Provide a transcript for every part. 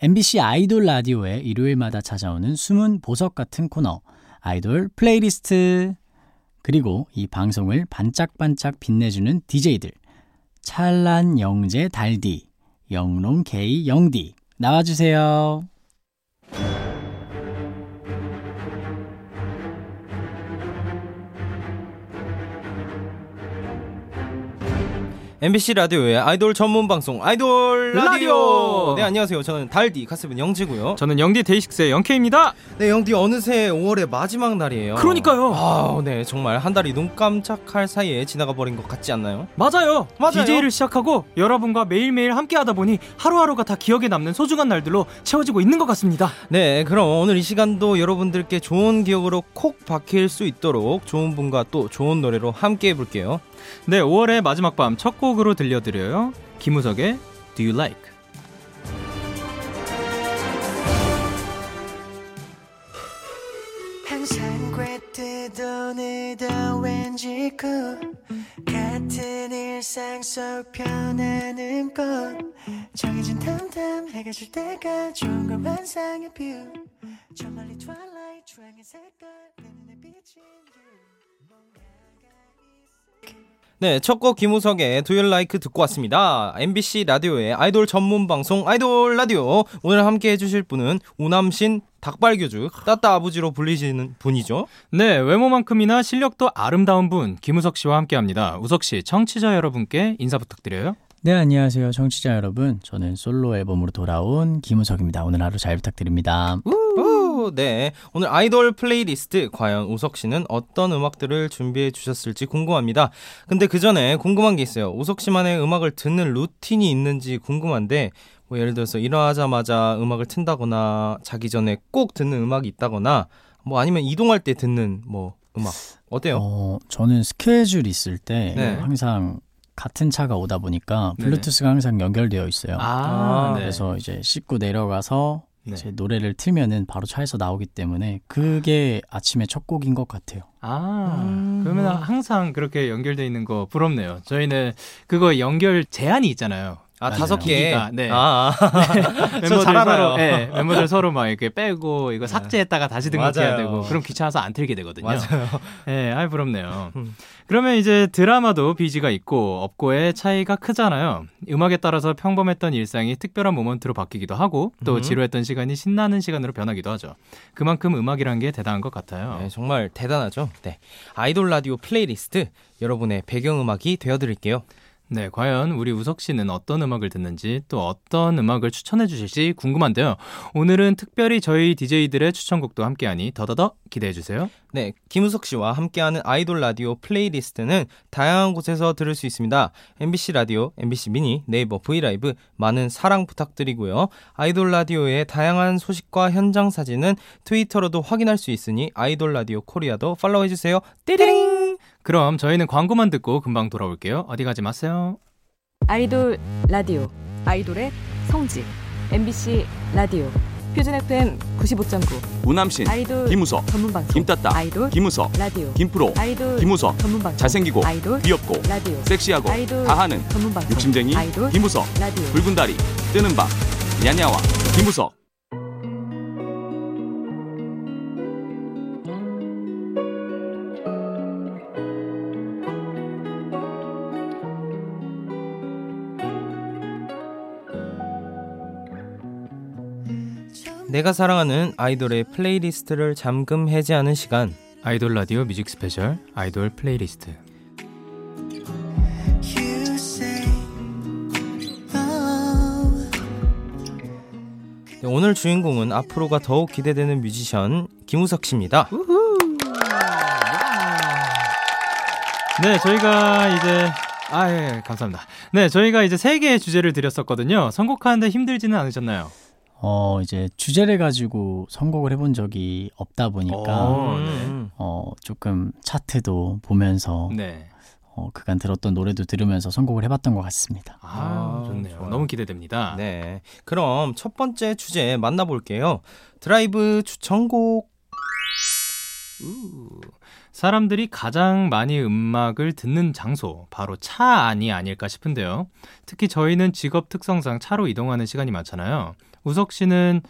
MBC 아이돌 라디오에 일요일마다 찾아오는 숨은 보석 같은 코너 아이돌 플레이리스트 그리고 이 방송을 반짝반짝 빛내주는 DJ들 찬란 영재 달디 영롱 K 영디 나와주세요. MBC 라디오의 아이돌 전문 방송 아이돌 라디오. 라디오. 네 안녕하세요. 저는 달디 가스분 영지고요. 저는 영디 데이식스의 영케입니다. 네 영디 어느새 5월의 마지막 날이에요. 그러니까요. 아, 네 정말 한 달이 눈 깜짝할 사이에 지나가 버린 것 같지 않나요? 맞아요. 맞아요. DJ를 시작하고 여러분과 매일매일 함께하다 보니 하루하루가 다 기억에 남는 소중한 날들로 채워지고 있는 것 같습니다. 네 그럼 오늘 이 시간도 여러분들께 좋은 기억으로 콕 박힐 수 있도록 좋은 분과 또 좋은 노래로 함께 해볼게요. 네, 5월의 마지막 밤 첫 곡으로 들려드려요. 김우석의 Do You Like? 항상 꿰뜨도 오늘도 왠지 cool 같은 일상 속 변하는 꽃 정해진 탐탐 해가 질 때가 좋은 걸 환상의 뷰 저 멀리 twilight 주황의 색깔 내 눈에 비친 네, 첫 곡 김우석의 Do You Like 듣고 왔습니다. MBC 라디오의 아이돌 전문 방송 아이돌 라디오. 오늘 함께 해주실 분은 우남신 닭발교주 따따 아버지로 불리시는 분이죠. 네, 외모만큼이나 실력도 아름다운 분 김우석 씨와 함께합니다. 우석 씨, 청취자 여러분께 인사 부탁드려요. 네 안녕하세요 청취자 여러분 저는 솔로 앨범으로 돌아온 김우석입니다. 오늘 하루 잘 부탁드립니다. 오, 네. 오늘 아이돌 플레이리스트 과연 우석 씨는 어떤 음악들을 준비해 주셨을지 궁금합니다. 근데 그 전에 궁금한 게 있어요. 우석 씨만의 음악을 듣는 루틴이 있는지 궁금한데 뭐 예를 들어서 일어나자마자 음악을 튼다거나 자기 전에 꼭 듣는 음악이 있다거나 뭐 아니면 이동할 때 듣는 뭐 음악 어때요? 어, 저는 스케줄 있을 때 네. 항상 같은 차가 오다 보니까 네네. 블루투스가 항상 연결되어 있어요. 아, 네. 그래서 이제 씻고 내려가서 네. 이제 노래를 틀면은 바로 차에서 나오기 때문에 그게 아침에 첫 곡인 것 같아요. 아, 음. 그러면 항상 그렇게 연결돼 있는 거 부럽네요. 저희는 그거 연결 제한이 있잖아요. 아. 다섯 개. 기기가, 네. 아, 아. 멤버들 잘 알아요. 서로, 네, 멤버들 서로 막 이렇게 빼고 이거 삭제했다가 다시 등록해야 맞아요. 되고 그럼 귀찮아서 안 틀게 되거든요. 맞아요. 네, 아이 부럽네요. 음. 그러면 이제 드라마도 비지가 있고 없고의 차이가 크잖아요. 음악에 따라서 평범했던 일상이 특별한 모먼트로 바뀌기도 하고 또 음. 지루했던 시간이 신나는 시간으로 변하기도 하죠. 그만큼 음악이란 게 대단한 것 같아요. 네, 정말 대단하죠. 네. 아이돌 라디오 플레이리스트 여러분의 배경 음악이 되어 드릴게요. 네, 과연 우리 우석 씨는 어떤 음악을 듣는지 또 어떤 음악을 추천해 주실지 궁금한데요. 오늘은 특별히 저희 DJ들의 추천곡도 함께하니 더더더 기대해 주세요. 네, 김우석 씨와 함께하는 아이돌 라디오 플레이리스트는 다양한 곳에서 들을 수 있습니다. MBC 라디오, MBC 미니, 네이버 브이라이브 많은 사랑 부탁드리고요. 아이돌 라디오의 다양한 소식과 현장 사진은 트위터로도 확인할 수 있으니 아이돌 라디오 코리아도 팔로우해 주세요. 띠링! 그럼 저희는 광고만 듣고 금방 돌아올게요. 어디 가지 마세요. 아이돌 라디오 아이돌의 성지 MBC 라디오 표준 FM 95.9 우남신, 아이돌 김우석, 전문 방송 김따따, 아이돌 김우석, 라디오 김프로, 아이돌 김우석, 전문 방송 잘생기고 아이돌 귀엽고 라디오 섹시하고 아이돌 다 하는 전문 방송 욕심쟁이 아이돌 김우석, 라디오 붉은 다리, 뜨는 밤, 야냐와 김우석. 내가 사랑하는 아이돌의 플레이리스트를 잠금 해제하는 시간. 아이돌 라디오 뮤직 스페셜 아이돌 플레이리스트. 네, 오늘 주인공은 앞으로가 더욱 기대되는 뮤지션 김우석 씨입니다. 네, 저희가 이제 아, 예, 예, 감사합니다. 네, 저희가 이제 세 개의 주제를 드렸었거든요. 선곡하는데 힘들지는 않으셨나요? 어, 이제 주제를 가지고 선곡을 해본 적이 없다 보니까 어, 음. 어, 조금 차트도 보면서 네. 어, 그간 들었던 노래도 들으면서 선곡을 해봤던 것 같습니다. 아, 아, 좋네요. 좋아요. 너무 기대됩니다. 네. 그럼 첫 번째 주제 만나볼게요. 드라이브 추천곡. 우. 사람들이 가장 많이 음악을 듣는 장소, 바로 차 안이 아닐까 싶은데요. 특히 저희는 직업 특성상 차로 이동하는 시간이 많잖아요. 우석 씨는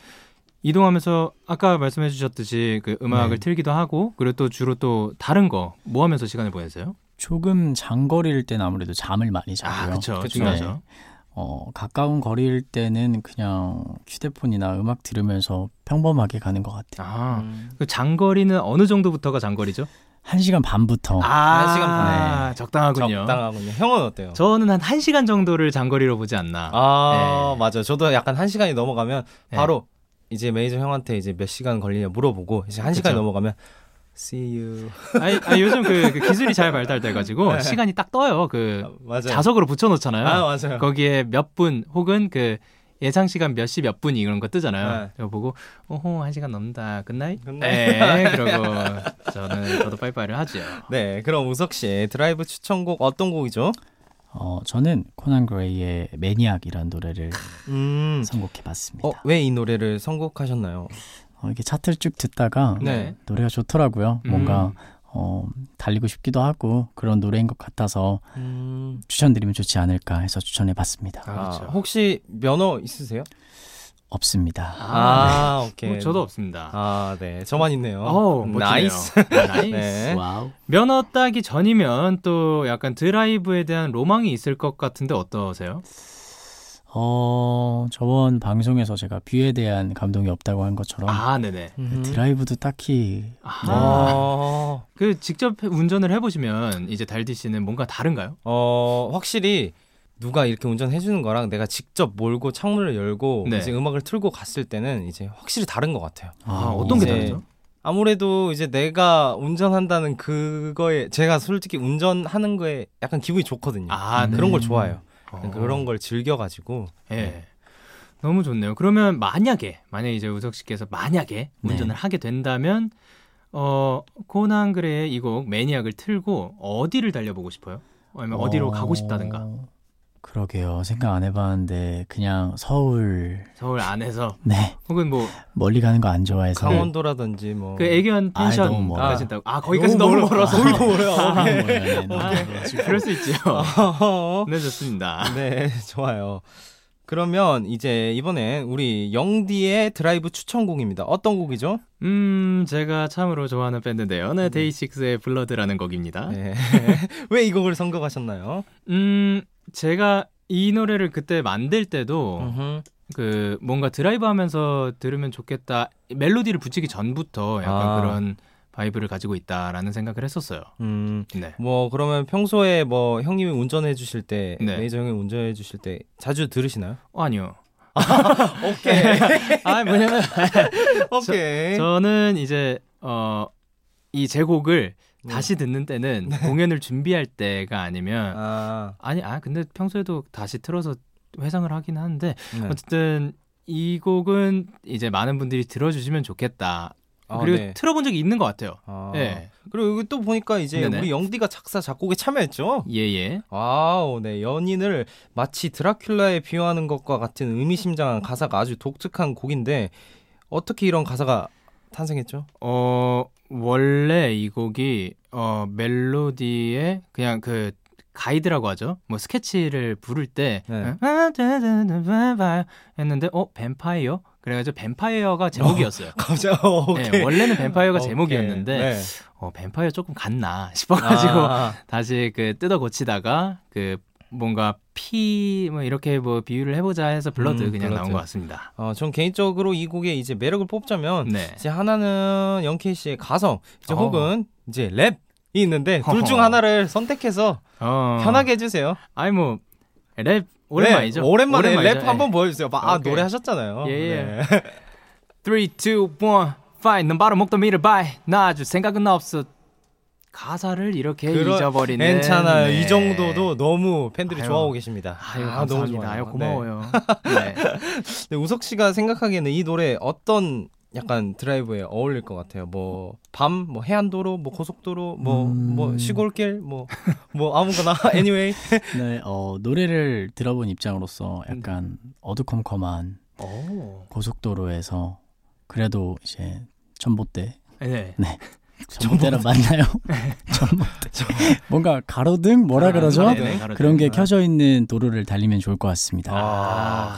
이동하면서 아까 말씀해 주셨듯이 그 음악을 네. 틀기도 하고 그리고 또 주로 또 다른 거 뭐 하면서 시간을 보내세요? 조금 장거리일 땐 아무래도 잠을 많이 자고요. 아, 그렇죠. 중요하죠. 어, 가까운 거리일 때는 그냥 휴대폰이나 음악 들으면서 평범하게 가는 것 같아요. 아, 음. 그 장거리는 어느 정도부터가 장거리죠? 한 시간 반부터 아, 한 시간 반. 네. 적당하군요. 적당하군요. 형은 어때요? 저는 한 1시간 정도를 장거리로 보지 않나. 아, 네. 맞아요. 저도 약간 한 시간이 넘어가면 네. 바로 이제 매니저 형한테 이제 몇 시간 걸리냐 물어보고 이제 한 시간이 그쵸. 넘어가면 see you. 아니, 아니, 요즘 그, 그 기술이 잘 발달돼가지고 네. 시간이 딱 떠요. 그 아, 맞아요. 자석으로 붙여놓잖아요. 아, 맞아요. 거기에 몇 분 혹은 그 예상 시간 몇 시 몇 분 이런 거 뜨잖아요. 네. 그거 보고 어허 한 시간 넘는다. 끝나이? 끝나이? 네. 그러고 저는 저도 빠이빠이를 하죠. 네, 그럼 우석 씨의 드라이브 추천곡 어떤 곡이죠? 어, 저는 코난 그레이의 Maniac이라는 노래를 음. 선곡해봤습니다. 어, 왜 이 노래를 선곡하셨나요? 어, 이게 차트를 쭉 듣다가 네. 노래가 좋더라고요. 음. 뭔가 어, 달리고 싶기도 하고 그런 노래인 것 같아서 음. 추천드리면 좋지 않을까 해서 추천해 봤습니다. 아, 아, 그렇죠. 혹시 면허 있으세요? 없습니다. 아, 오케이. 뭐 저도 없습니다. 아, 네. 저만 있네요. 어, 음, 멋지네요. Nice. Nice. 네. Wow. 면허 따기 전이면 또 약간 드라이브에 대한 로망이 있을 것 같은데 어떠세요? 어, 저번 방송에서 제가 뷰에 대한 감동이 없다고 한 것처럼 아, 네네. 음. 드라이브도 딱히 아, 어, 그 직접 운전을 해 보시면 이제 달디 씨는 뭔가 다른가요? 어, 확실히 누가 이렇게 운전해 주는 거랑 내가 직접 몰고 창문을 열고 네. 이제 음악을 틀고 갔을 때는 이제 확실히 다른 것 같아요. 아, 어떤 게 다르죠? 아무래도 이제 내가 운전한다는 그거에 제가 솔직히 운전하는 거에 약간 기분이 좋거든요. 아, 네. 그런 걸 좋아해요. 어. 그런 걸 즐겨가지고 예. 너무 좋네요. 그러면 만약에 만약에 이제 우석 씨께서 만약에 네. 운전을 하게 된다면 어 코난 그레의 이곡 매니악을 틀고 어디를 달려보고 싶어요? 아니면 어디로 가고 싶다든가 그러게요. 생각 안 해봤는데 그냥 서울 서울 안에서 네 혹은 뭐그 멀리 가는 거 안 좋아해서 강원도라든지 뭐 애견 아이, 펜션 너무 멀어요. 가신다고 아 거기까지 너무, 멀어서 거기 멀어요. 아, 오케이. 네, 너무 멀어가지고. 그럴 수 있죠. 어, 네 좋습니다. 네, 좋아요. 그러면 이제 이번엔 우리 영디의 드라이브 추천곡입니다. 어떤 곡이죠? 음 제가 참으로 좋아하는 밴드인데요. 네 데이식스의 Blood라는 곡입니다. 네. 왜 이 곡을 선곡하셨나요? 음 제가 이 노래를 그때 만들 때도 음흠. 그 뭔가 드라이브 하면서 들으면 좋겠다 멜로디를 붙이기 전부터 약간 아. 그런 vibe를 가지고 있다라는 생각을 했었어요. 음, 네. 뭐 그러면 평소에 뭐 형님이 운전해 주실 때, 네. 매니저 형이 운전해 주실 때 자주 들으시나요? 어, 아니요. 오케이. 아 뭐냐면 오케이. 저는 이제 어 이 제 곡을 네. 다시 듣는 때는 공연을 준비할 때가 아니면 아, 아니 아 근데 평소에도 다시 틀어서 회상을 하긴 하는데 네. 어쨌든 이 곡은 이제 많은 분들이 들어주시면 좋겠다. 아, 그리고 네. 틀어본 적이 있는 것 같아요. 아. 예. 그리고 여기 또 보니까 이제 네네. 우리 영디가 작사 작곡에 참여했죠? 예예. Wow, 네 연인을 마치 드라큘라에 비유하는 것과 같은 의미심장한 가사가 아주 독특한 곡인데 어떻게 이런 가사가 탄생했죠? 어 원래 이 곡이 어 멜로디에 그냥 그 가이드라고 하죠. 뭐 스케치를 부를 때 네. 했는데 어 뱀파이어 그래가지고 뱀파이어가 제목이었어요. 갑자기 오케이. 네, 원래는 뱀파이어가 오케이. 제목이었는데 네. 어 뱀파이어 조금 갔나 싶어가지고 아, 다시 그 뜯어 고치다가 그 뭔가 피 뭐 이렇게 뭐 비유를 해보자 해서 Blood 음, 그냥 Blood. 나온 것 같습니다. 어, 전 개인적으로 이 곡의 이제 매력을 뽑자면 네. 이제 하나는 영케이 씨의 가성, 이제 어. 혹은 이제 랩이 있는데 둘 중. 하나를 선택해서 어. 편하게 해주세요. 아니 뭐 랩 오랜만이죠. 네, 오랜만에 오랜만이죠. 랩 한번 보여주세요. 아 오케이. 노래 하셨잖아요. 예, 예. 네. 3, 2, 1, fight. 넌 바로 목도 밀어 바이. 나 아주 생각은 없어. 가사를 이렇게 그러- 잊어버리는. 괜찮아요. 네. 이 정도도 너무 팬들이 아유. 좋아하고 계십니다. 아유, 아, 너무 감사합니다. 좋아요. 아유, 네. 고마워요. 네. 네, 우석 씨가 생각하기에는 이 노래 어떤 약간 드라이브에 어울릴 것 같아요. 뭐 밤, 뭐 해안도로, 뭐 고속도로, 뭐뭐 음. 시골길, 뭐뭐 아무거나. anyway. 네, 어, 노래를 들어본 입장으로서 약간 어두컴컴한 오. 고속도로에서 그래도 이제 전봇대 네. 전봇대라 맞나요? 전봇대 뭔가 가로등 뭐라 아, 그러죠? 네네, 가로등. 그런 게 켜져 있는 도로를 달리면 좋을 것 같습니다. 아,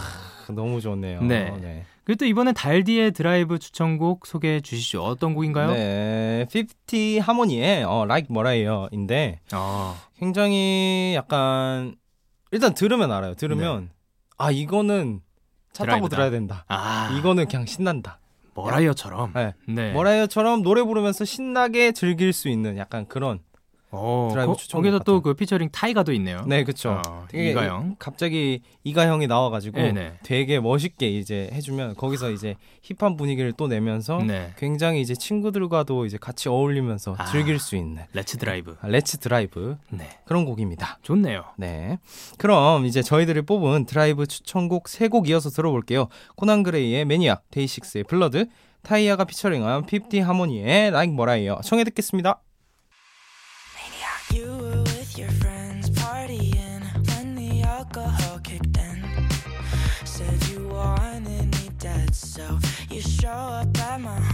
너무 좋네요. 네. 그리고 또 이번에 달디의 드라이브 추천곡 소개해 주시죠. 어떤 곡인가요? 네, 50 하모니의 어, Like 뭐라예요인데 아, 굉장히 약간 일단 들으면 알아요. 들으면 아 이거는 차 타고 네. 들어야 된다. 아 이거는 그냥 신난다. 머라이어처럼. 네. 네. 머라이어처럼 노래 부르면서 신나게 즐길 수 있는 약간 그런 어, 드라이브 거, 추천곡 거기서 또. 그 피처링 타이가도 있네요. 네 그쵸 어, 타이가 형. 갑자기 타이가 형이 나와가지고 네네. 되게 멋있게 이제 해주면 거기서 이제 hip한 분위기를 또 내면서 네. 굉장히 이제 친구들과도 이제 같이 어울리면서 아. 즐길 수 있는 Let's drive. 아, Let's drive 네. 그런 곡입니다. 좋네요. 네. 그럼 이제 저희들이 뽑은 드라이브 추천곡 세 곡 이어서 들어볼게요. 코난 그레이의 Maniac, 데이식스의 Blood, 타이야가 피처링한 50 하모니의 Like 뭐라예요. 청해 듣겠습니다. by my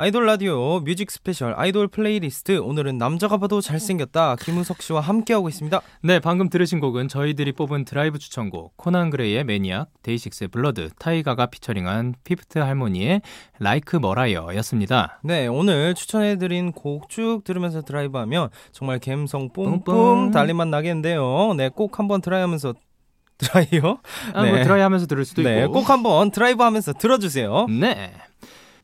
아이돌 라디오 music special 아이돌 플레이리스트 오늘은 남자가 봐도 잘생겼다 김우석 씨와 함께하고 있습니다. 네, 방금 들으신 곡은 저희들이 뽑은 드라이브 추천곡 코난 그레이의 Maniac, 데이식스의 Blood, 타이가가 featuring한 피프스 하모니의 Like Mariah였습니다. 네, 오늘 추천해드린 곡 쭉 들으면서 드라이브하면 정말 감성 뿜뿜. 달릴 맛 나겠는데요. 네, 꼭 한번 드라이하면서 드라이요? 아, 네. 뭐 드라이 하면서 들을 수도 네, 있고. 꼭 한번 드라이브 하면서 들어주세요. 네.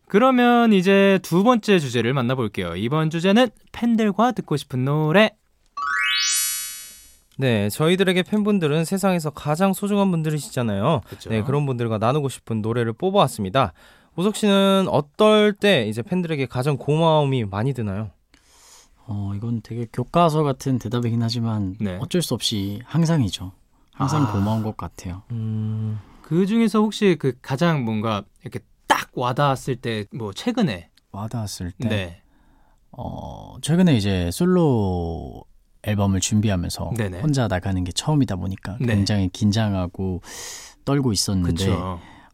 그러면 이제 두 번째 주제를 만나볼게요. 이번 주제는 팬들과 듣고 싶은 노래. 네, 저희들에게 팬분들은 세상에서 가장 소중한 분들이시잖아요. 그렇죠. 네, 그런 분들과 나누고 싶은 노래를 뽑아왔습니다. 우석 씨는 어떨 때 이제 팬들에게 가장 고마움이 많이 드나요? 어, 이건 되게 교과서 같은 대답이긴 하지만 네. 어쩔 수 없이 항상이죠. 항상 아. 고마운 것 같아요. 음, 그 중에서 혹시 그 가장 뭔가 이렇게 딱 와닿았을 때 뭐 최근에 와닿았을 때 네. 어, 최근에 이제 솔로 앨범을 준비하면서 네네. 혼자 나가는 게 처음이다 보니까 네. 굉장히 긴장하고 떨고 있었는데.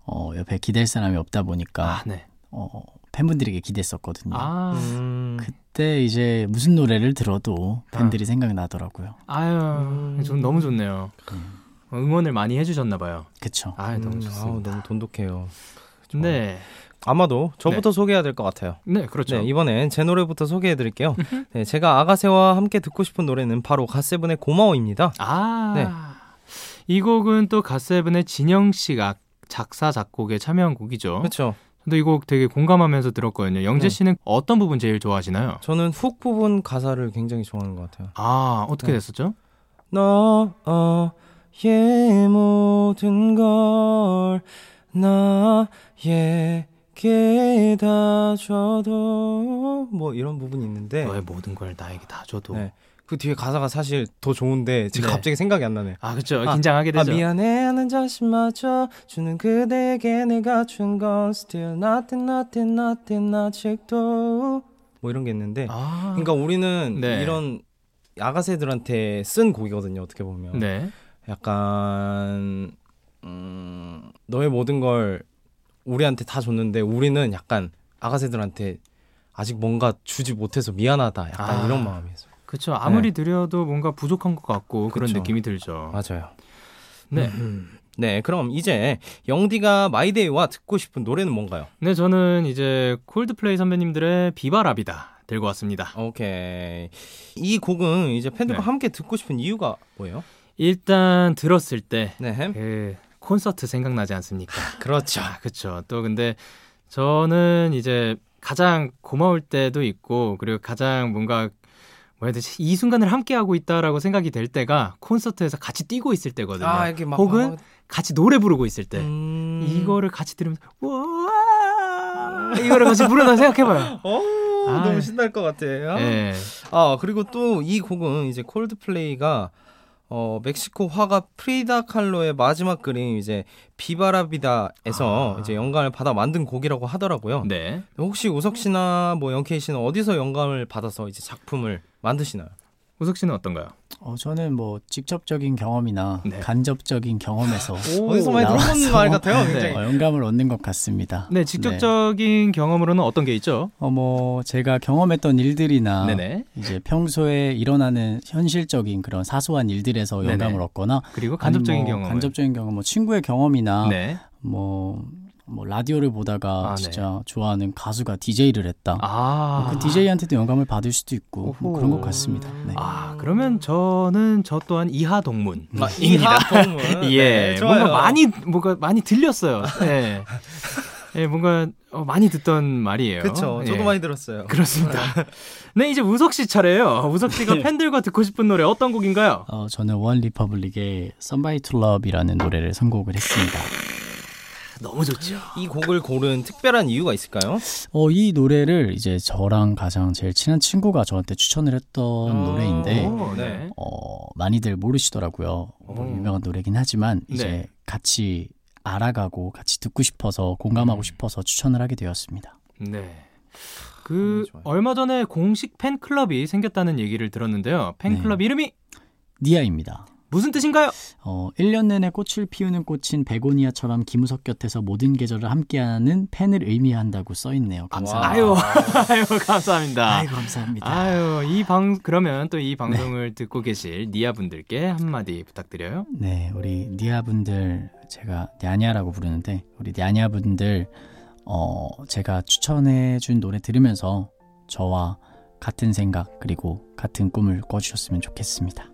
어, 옆에 기댈 사람이 없다 보니까 아, 네. 어, 팬분들에게 기댔었거든요. 아, 음, 그때 이제 무슨 노래를 들어도 팬들이 생각나더라고요. 아유, 음. 좀 너무 좋네요. 응원을 많이 해주셨나 봐요. 그쵸. 아, 너무 음, 좋습니다. 아우, 너무 돈독해요. 좋아요. 네, 아마도 저부터 소개해야 될 것 같아요. 네, 그렇죠. 네, 이번엔 제 노래부터 소개해 드릴게요. 네, 제가 아가새와 함께 듣고 싶은 노래는 바로 갓세븐의 고마워입니다. 아, 네. 이 곡은 또 갓세븐의 진영 씨가 작사 작곡에 참여한 곡이죠. 그렇죠. 근데 이 곡 되게 공감하면서 들었거든요. 영재 네. 씨는 어떤 부분 제일 좋아하시나요? 저는 훅 부분 가사를 굉장히 좋아하는 것 같아요. 아, 어떻게 네. 됐었죠? 너의 모든 걸 나에게 다 줘도 뭐 이런 부분이 있는데 너의 모든 걸 나에게 다 줘도. 네. 그 뒤에 가사가 사실 더 좋은데 지금 네. 갑자기 생각이 안 나네. 아, 그렇죠. 아, 긴장하게 아 되죠. 미안해 하는 자신마저 주는 그대에게 내가 준 건 still nothing nothing nothing 아직도 뭐 이런 게 있는데 아, 그러니까 우리는 네. 이런 아가새들한테 쓴 곡이거든요 어떻게 보면 네. 약간 음, 너의 모든 걸 우리한테 다 줬는데 우리는 약간 아가새들한테 아직 뭔가 주지 못해서 미안하다 약간 아. 이런 마음이었어요 그렇죠. 아무리 드려도 뭔가 부족한 것 같고 그런 그쵸. 느낌이 들죠. 맞아요 네. 네 그럼 이제 영디가 마이데이와 듣고 싶은 노래는 뭔가요? 네, 저는 이제 콜드플레이 선배님들의 비바랍이다 들고 왔습니다. 오케이. 이 곡은 이제 팬들과 네. 함께 듣고 싶은 이유가 뭐예요? 일단 들었을 때 네. 그 콘서트 생각나지 않습니까? 그렇죠. 아, 그렇죠. 또 근데 저는 이제 가장 고마울 때도 있고 그리고 가장 뭔가 뭐 해야 되지 이 순간을 함께 하고 있다라고 생각이 될 때가 콘서트에서 같이 뛰고 있을 때거든요. 아, 혹은 막- 같이 노래 부르고 있을 때 음... 이거를 같이 들으면서 와 이거를 같이 부르다 생각해봐요. 어, 아, 너무 신날 것 같아. 아. 네. 아, 그리고 또 이 곡은 이제 콜드플레이가 어, 멕시코 화가 프리다 칼로의 마지막 그림 이제 비바라비다에서 아. 이제 영감을 받아 만든 곡이라고 하더라고요. 네. 혹시 우석 씨나 뭐 영케이 씨는 어디서 영감을 받아서 이제 작품을 만드시나요? 우석 씨는 어떤가요? 어, 저는 뭐 직접적인 경험이나 네. 간접적인 경험에서 어디서 많이 들어본 말 같아요. 네. 굉장히. 어, 영감을 얻는 것 같습니다. 네, 직접적인 경험으로는 어떤 게 있죠? 어, 뭐 제가 경험했던 일들이나 네네. 이제 평소에 일어나는 현실적인 그런 사소한 일들에서 네네. 영감을 얻거나 그리고 아니면 간접적인 뭐 경험. 간접적인 경험, 뭐 친구의 경험이나 네. 뭐, 뭐 라디오를 보다가 아, 네. 진짜 좋아하는 가수가 DJ를 했다. 아. 그 DJ한테도 영감을 받을 수도 있고 뭐. 그런 것 같습니다. 네. 아, 그러면 저는 저 또한 이하 동문. 아, 이하 동문. 예, 네, 좋아요. 뭔가 많이 뭔가 많이 들렸어요. 예, 예, 뭔가 어, 많이 듣던 말이에요. 그쵸. 저도 예. 많이 들었어요. 그렇습니다. 네, 이제 우석 씨 차례예요. 우석 씨가 팬들과 듣고 싶은 노래 어떤 곡인가요? 어, 저는 원 리퍼블릭의 Somebody to Love이라는 노래를 선곡을 했습니다. 너무 좋죠. 이 곡을 고른 특별한 이유가 있을까요? 어, 이 노래를 이제 저랑 가장 제일 친한 친구가 저한테 추천을 했던 노래인데 오, 네. 네. 어, 많이들 모르시더라고요. 뭐 오. 유명한 노래긴 하지만 이제 네. 같이 알아가고 같이 듣고 싶어서 공감하고 음. 싶어서 추천을 하게 되었습니다. 네. 그 너무 좋아요. 얼마 전에 공식 팬클럽이 생겼다는 얘기를 들었는데요. 팬클럽 네. 이름이 니아입니다. 무슨 뜻인가요? 어, 1년 내내 꽃을 피우는 꽃인 베고니아처럼 김우석 곁에서 모든 계절을 함께하는 팬을 의미한다고 써 있네요. 감사합니다. 아유, 아유, 감사합니다. 아이고, 감사합니다. 아유, 이 방 그러면 또 이 방송을 듣고 계실 니아 분들께 한마디 부탁드려요. 네, 우리 니아 분들 제가 냐냐라고 부르는데 우리 냐냐 분들 어 제가 추천해 준 노래 들으면서 저와 같은 생각 그리고 같은 꿈을 꿔주셨으면 좋겠습니다.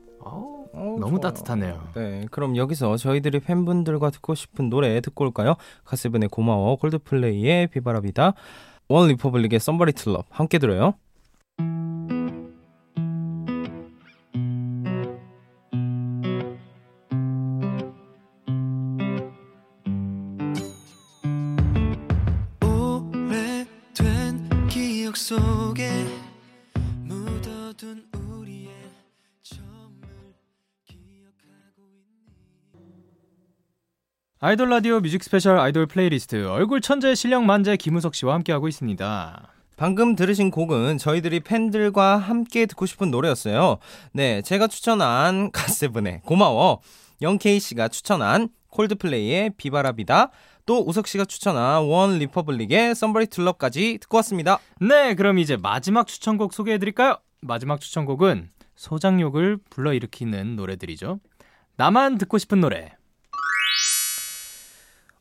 어, 너무 좋아요. 따뜻하네요. 네, 그럼 여기서 저희들이 팬분들과 듣고 싶은 노래 듣고 올까요? 가세븐의 고마워, 콜드플레이의 비바라비다, 원 리퍼블릭의 Somebody to Love 함께 들어요. 아이돌 라디오 music special 아이돌 플레이리스트 얼굴 천재 실력 만재 김우석 씨와 함께하고 있습니다. 방금 들으신 곡은 저희들이 팬들과 함께 듣고 싶은 노래였어요. 네, 제가 추천한 갓세븐의 고마워, 영케이 씨가 추천한 콜드플레이의 Viva la Vida, 또 우석 씨가 추천한 원 리퍼블릭의 to Love까지 듣고 왔습니다. 네, 그럼 이제 마지막 추천곡 소개해 드릴까요? 마지막 추천곡은 소장욕을 불러일으키는 노래들이죠. 나만 듣고 싶은 노래.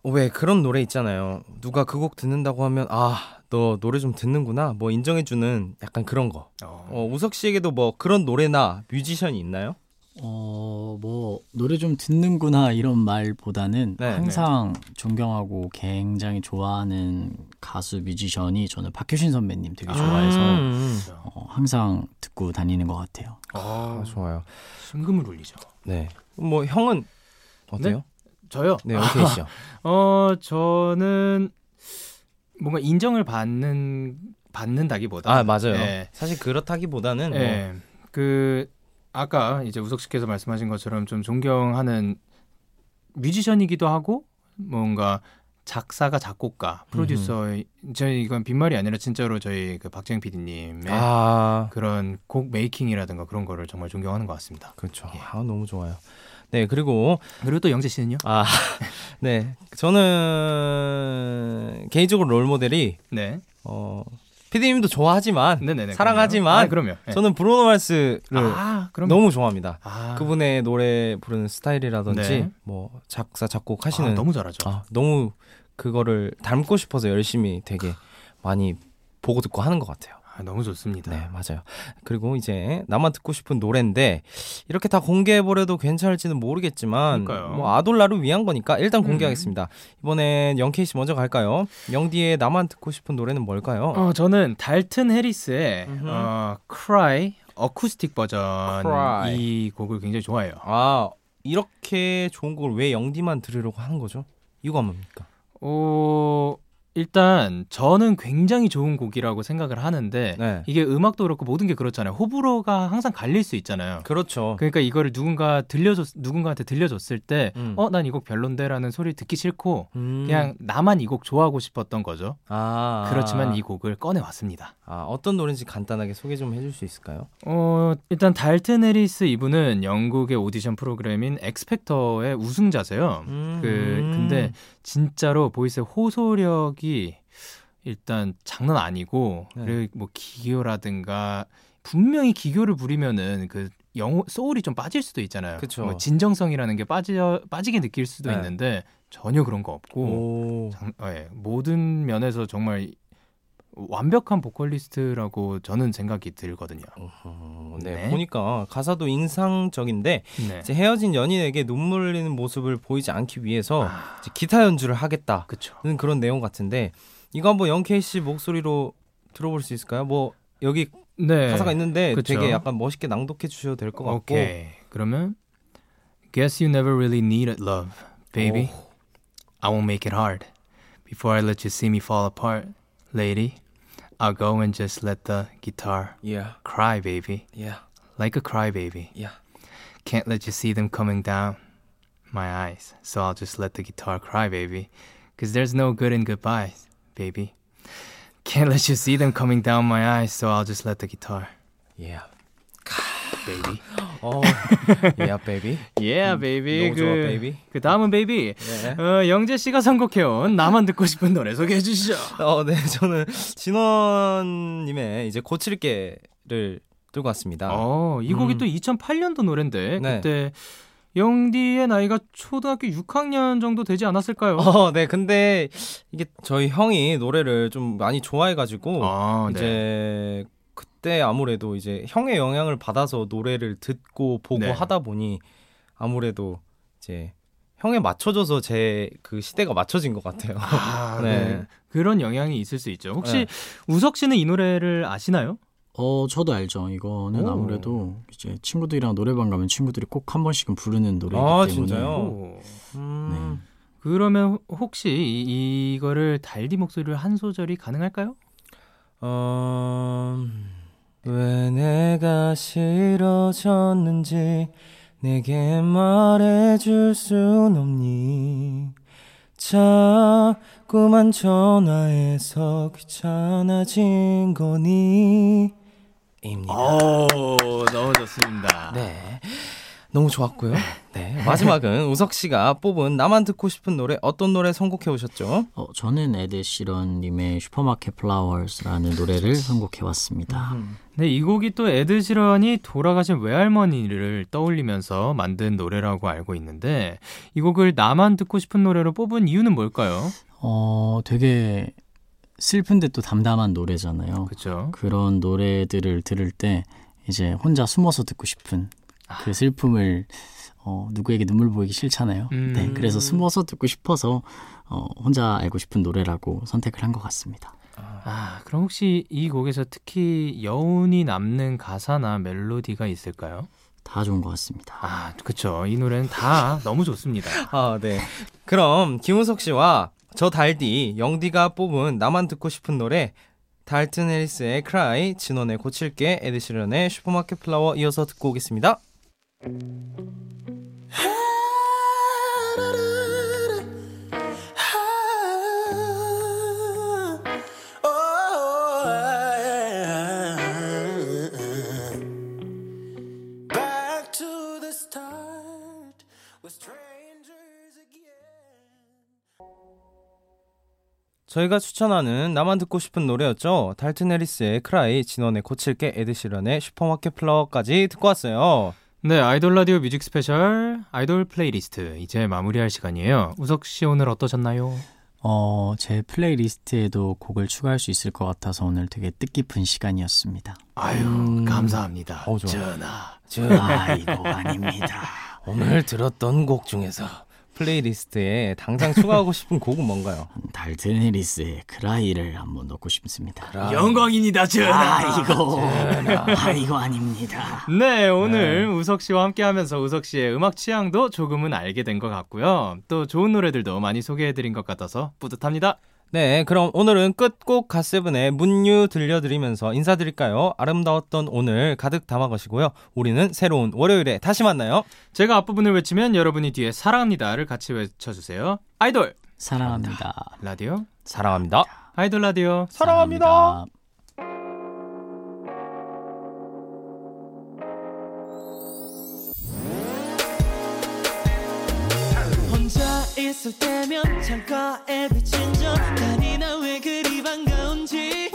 어, 왜 그런 노래 있잖아요. 누가 그 곡 듣는다고 하면 아, 너 노래 좀 듣는구나. 뭐 인정해주는 약간 그런 거. 어, 우석 씨에게도 뭐 그런 노래나 뮤지션이 있나요? 어, 뭐 노래 좀 듣는구나 이런 말보다는 네, 항상 존경하고 굉장히 좋아하는 가수 뮤지션이 저는 박효신 선배님 되게 좋아해서 음, 어, 항상 듣고 다니는 것 같아요. 아, 좋아요. 심금을 울리죠. 네. 뭐 형은 어때요? 저요? 네, 영케이 씨요. 어, 저는 뭔가 인정을 받는 받는다기보다 아, 맞아요. 네. 사실 그렇다기보다는 뭐 예. 그 아까 이제 우석 씨께서 말씀하신 것처럼 좀 존경하는 뮤지션이기도 하고 뭔가 작사가 작곡가, 프로듀서 저희 이건 빈말이 아니라 진짜로 저희 그 박재영 PD님의 아, 그런 곡 메이킹이라든가 그런 거를 정말 존경하는 것 같습니다. 그렇죠. 예. 아, 너무 좋아요. 네, 그리고 그리고 또 영재 씨는요? 아, 네. 저는 개인적으로 롤 모델이 네, 어 피디님도 좋아하지만 네네네. 사랑하지만 그럼요. 아, 그럼요. 예. 저는 브루노 마스를 아, 너무 좋아합니다. 아, 그분의 노래 부르는 스타일이라든지 네. 뭐 작사 작곡 하시는 아, 너무 잘하죠. 아, 너무 그거를 닮고 싶어서 열심히 되게 많이 보고 듣고 하는 것 같아요. 아, 너무 좋습니다. 네, 맞아요. 그리고 이제 나만 듣고 싶은 노래인데 이렇게 다 공개해 버려도 괜찮을지는 모르겠지만 그러니까요. 뭐 아돌라를 위한 거니까 일단 음. 공개하겠습니다. 이번엔 영케이 씨 먼저 갈까요? 영디의 나만 듣고 싶은 노래는 뭘까요? 어, 저는 달튼 해리스의 음흠. 어, Cry 어쿠스틱 버전 Cry. 이 곡을 굉장히 좋아해요. 아 이렇게 좋은 곡을 왜 영디만 들으려고 하는 거죠? 이유가 뭡니까? 어, 일단 저는 굉장히 좋은 곡이라고 생각을 하는데 네. 이게 음악도 그렇고 모든 게 그렇잖아요. 호불호가 항상 갈릴 수 있잖아요. 그렇죠. 그러니까 이거를 누군가 들려줬 누군가한테 들려줬을 때 음. 어 난 이 곡 별론데라는 소리 듣기 싫고 음. 그냥 나만 이 곡 좋아하고 싶었던 거죠. 아, 그렇지만 이 곡을 꺼내 왔습니다. 아, 어떤 노래인지 간단하게 소개 좀 해줄 수 있을까요? 어, 일단 달튼 해리스 이분은 영국의 오디션 프로그램인 X Factor의 우승자세요. 음. 그 근데 진짜로 voice의 호소력이 일단 장난 아니고 네. 그리고 뭐 기교라든가 분명히 기교를 부리면은 그 영어 soul이 좀 빠질 수도 있잖아요. 그쵸. 뭐 진정성이라는 게 빠져 빠지게 느낄 수도 네. 있는데 전혀 그런 거 없고 오. 장- 예, 모든 면에서 정말 완벽한 보컬리스트라고 저는 생각이 들거든요. 어, 네, 네. 보니까 가사도 인상적인데 네. 헤어진 연인에게 눈물 흘리는 모습을 보이지 않기 위해서 아, 기타 연주를 하겠다는 그쵸. 그런 내용 같은데 이거 한번 영케이 씨 목소리로 들어볼 수 있을까요? 뭐 여기 네. 가사가 있는데 그쵸. 되게 약간 멋있게 낭독해 주셔도 될 것 같고 오케이. 그러면 Guess you never really needed love, baby. I won't make it hard. Before I let you see me fall apart, lady, I'll go and just let the guitar Yeah, cry, baby. yeah, Like a cry baby. yeah. Can't let you see them coming down my eyes. So I'll just let the guitar cry, baby. Cause there's no good in goodbyes, baby. Can't let you see them coming down my eyes. So I'll just let the guitar, Yeah. Baby. 어, yeah, baby. Yeah, baby. 너무 좋아, baby. 그 다음은 베이비. 네. 어, 영재 씨가 선곡해온 나만 듣고 싶은 노래 소개해 주시죠. 어, 네, 저는 진원님의 이제 고칠게를 들고 왔습니다. 어, 이 곡이 음. 또 2008년도 노래인데 네. 그때 영디의 나이가 초등학교 6학년 정도 되지 않았을까요? 어, 네, 근데 이게 저희 형이 노래를 좀 많이 좋아해가지고 아, 네. 이제 그때 아무래도 이제 형의 영향을 받아서 노래를 듣고 보고 네. 하다 보니 아무래도 이제 형에 맞춰줘서 제 그 시대가 맞춰진 것 같아요. 아, 네. 네. 그런 영향이 있을 수 있죠. 혹시 네. 우석 씨는 이 노래를 아시나요? 어, 저도 알죠. 이거는 오. 아무래도 이제 친구들이랑 노래방 가면 친구들이 꼭 한 번씩은 부르는 노래이기 아, 때문에 진짜요? 오. 음, 그러면 혹시 이, 이거를 달디 목소리를 한 소절이 가능할까요? 어, 왜 내가 싫어졌는지 내게 말해줄 순 없니 자꾸만 전화해서 귀찮아진 거니 입니다. 오, 너무 좋습니다. 네. 너무 좋았고요. 네. 마지막은 우석 씨가 뽑은 나만 듣고 싶은 노래 어떤 노래 선곡해 오셨죠? 어, 저는 에드 시런 님의 슈퍼마켓 Flowers라는 노래를 선곡해 왔습니다. 네, 이 곡이 또 에드 시런이 돌아가신 외할머니를 떠올리면서 만든 노래라고 알고 있는데 이 곡을 나만 듣고 싶은 노래로 뽑은 이유는 뭘까요? 어, 되게 슬픈데 또 담담한 노래잖아요. 그렇죠. 그런 노래들을 들을 때 이제 혼자 숨어서 듣고 싶은 아. 그 슬픔을 어, 누구에게 눈물 보이기 싫잖아요. 음. 네, 그래서 숨어서 듣고 싶어서 어, 혼자 알고 싶은 노래라고 선택을 한 것 같습니다. 아, 그럼 혹시 이 곡에서 특히 여운이 남는 가사나 멜로디가 있을까요? 다 좋은 것 같습니다. 아, 그렇죠. 이 노래는 다 너무 좋습니다. 아, 네. 그럼 김우석 씨와 저 달디, 영디가 뽑은 나만 듣고 싶은 노래 달튼 해리스의 Cry, 진원의 고칠게, 에드시런의 Supermarket Flower 이어서 듣고 오겠습니다. 저희가 추천하는 나만 듣고 싶은 노래였죠. 달튼 해리스의 Cry, 진원의 고칠게, 에드시런의 Supermarket Flower까지 듣고 왔어요. 네, 아이돌 라디오 music special 아이돌 플레이리스트 이제 마무리할 시간이에요. 우석 씨 오늘 어떠셨나요? 어, 제 playlist에도 곡을 추가할 수 있을 것 같아서 오늘 되게 뜻깊은 시간이었습니다. 아유, 음. 감사합니다. 좋아. 전하. 아, 이거 아닙니다. 오늘 들었던 곡 중에서 playlist에 당장 추가하고 싶은 곡은 뭔가요? 달튼 해리스의 Cry를 한번 넣고 싶습니다. 영광입니다, 전하. 아, 이거. 아, 이거 아닙니다. 네, 오늘 우석 씨와 함께 하면서 우석 씨의 음악 취향도 조금은 알게 된 것 같고요. 또 좋은 노래들도 많이 소개해 드린 것 같아서 뿌듯합니다. 네, 그럼 오늘은 끝곡 갓세븐의 Moon U 들려드리면서 인사드릴까요? 아름다웠던 오늘 가득 담아가시고요. 우리는 새로운 월요일에 다시 만나요. 제가 앞부분을 외치면 여러분이 뒤에 사랑합니다를 같이 외쳐주세요. 아이돌 사랑합니다. 라디오 사랑합니다. 아이돌 라디오 사랑합니다. 혼자 있을 때면 창가에 비친 저 난이 나왜 그리 반가운지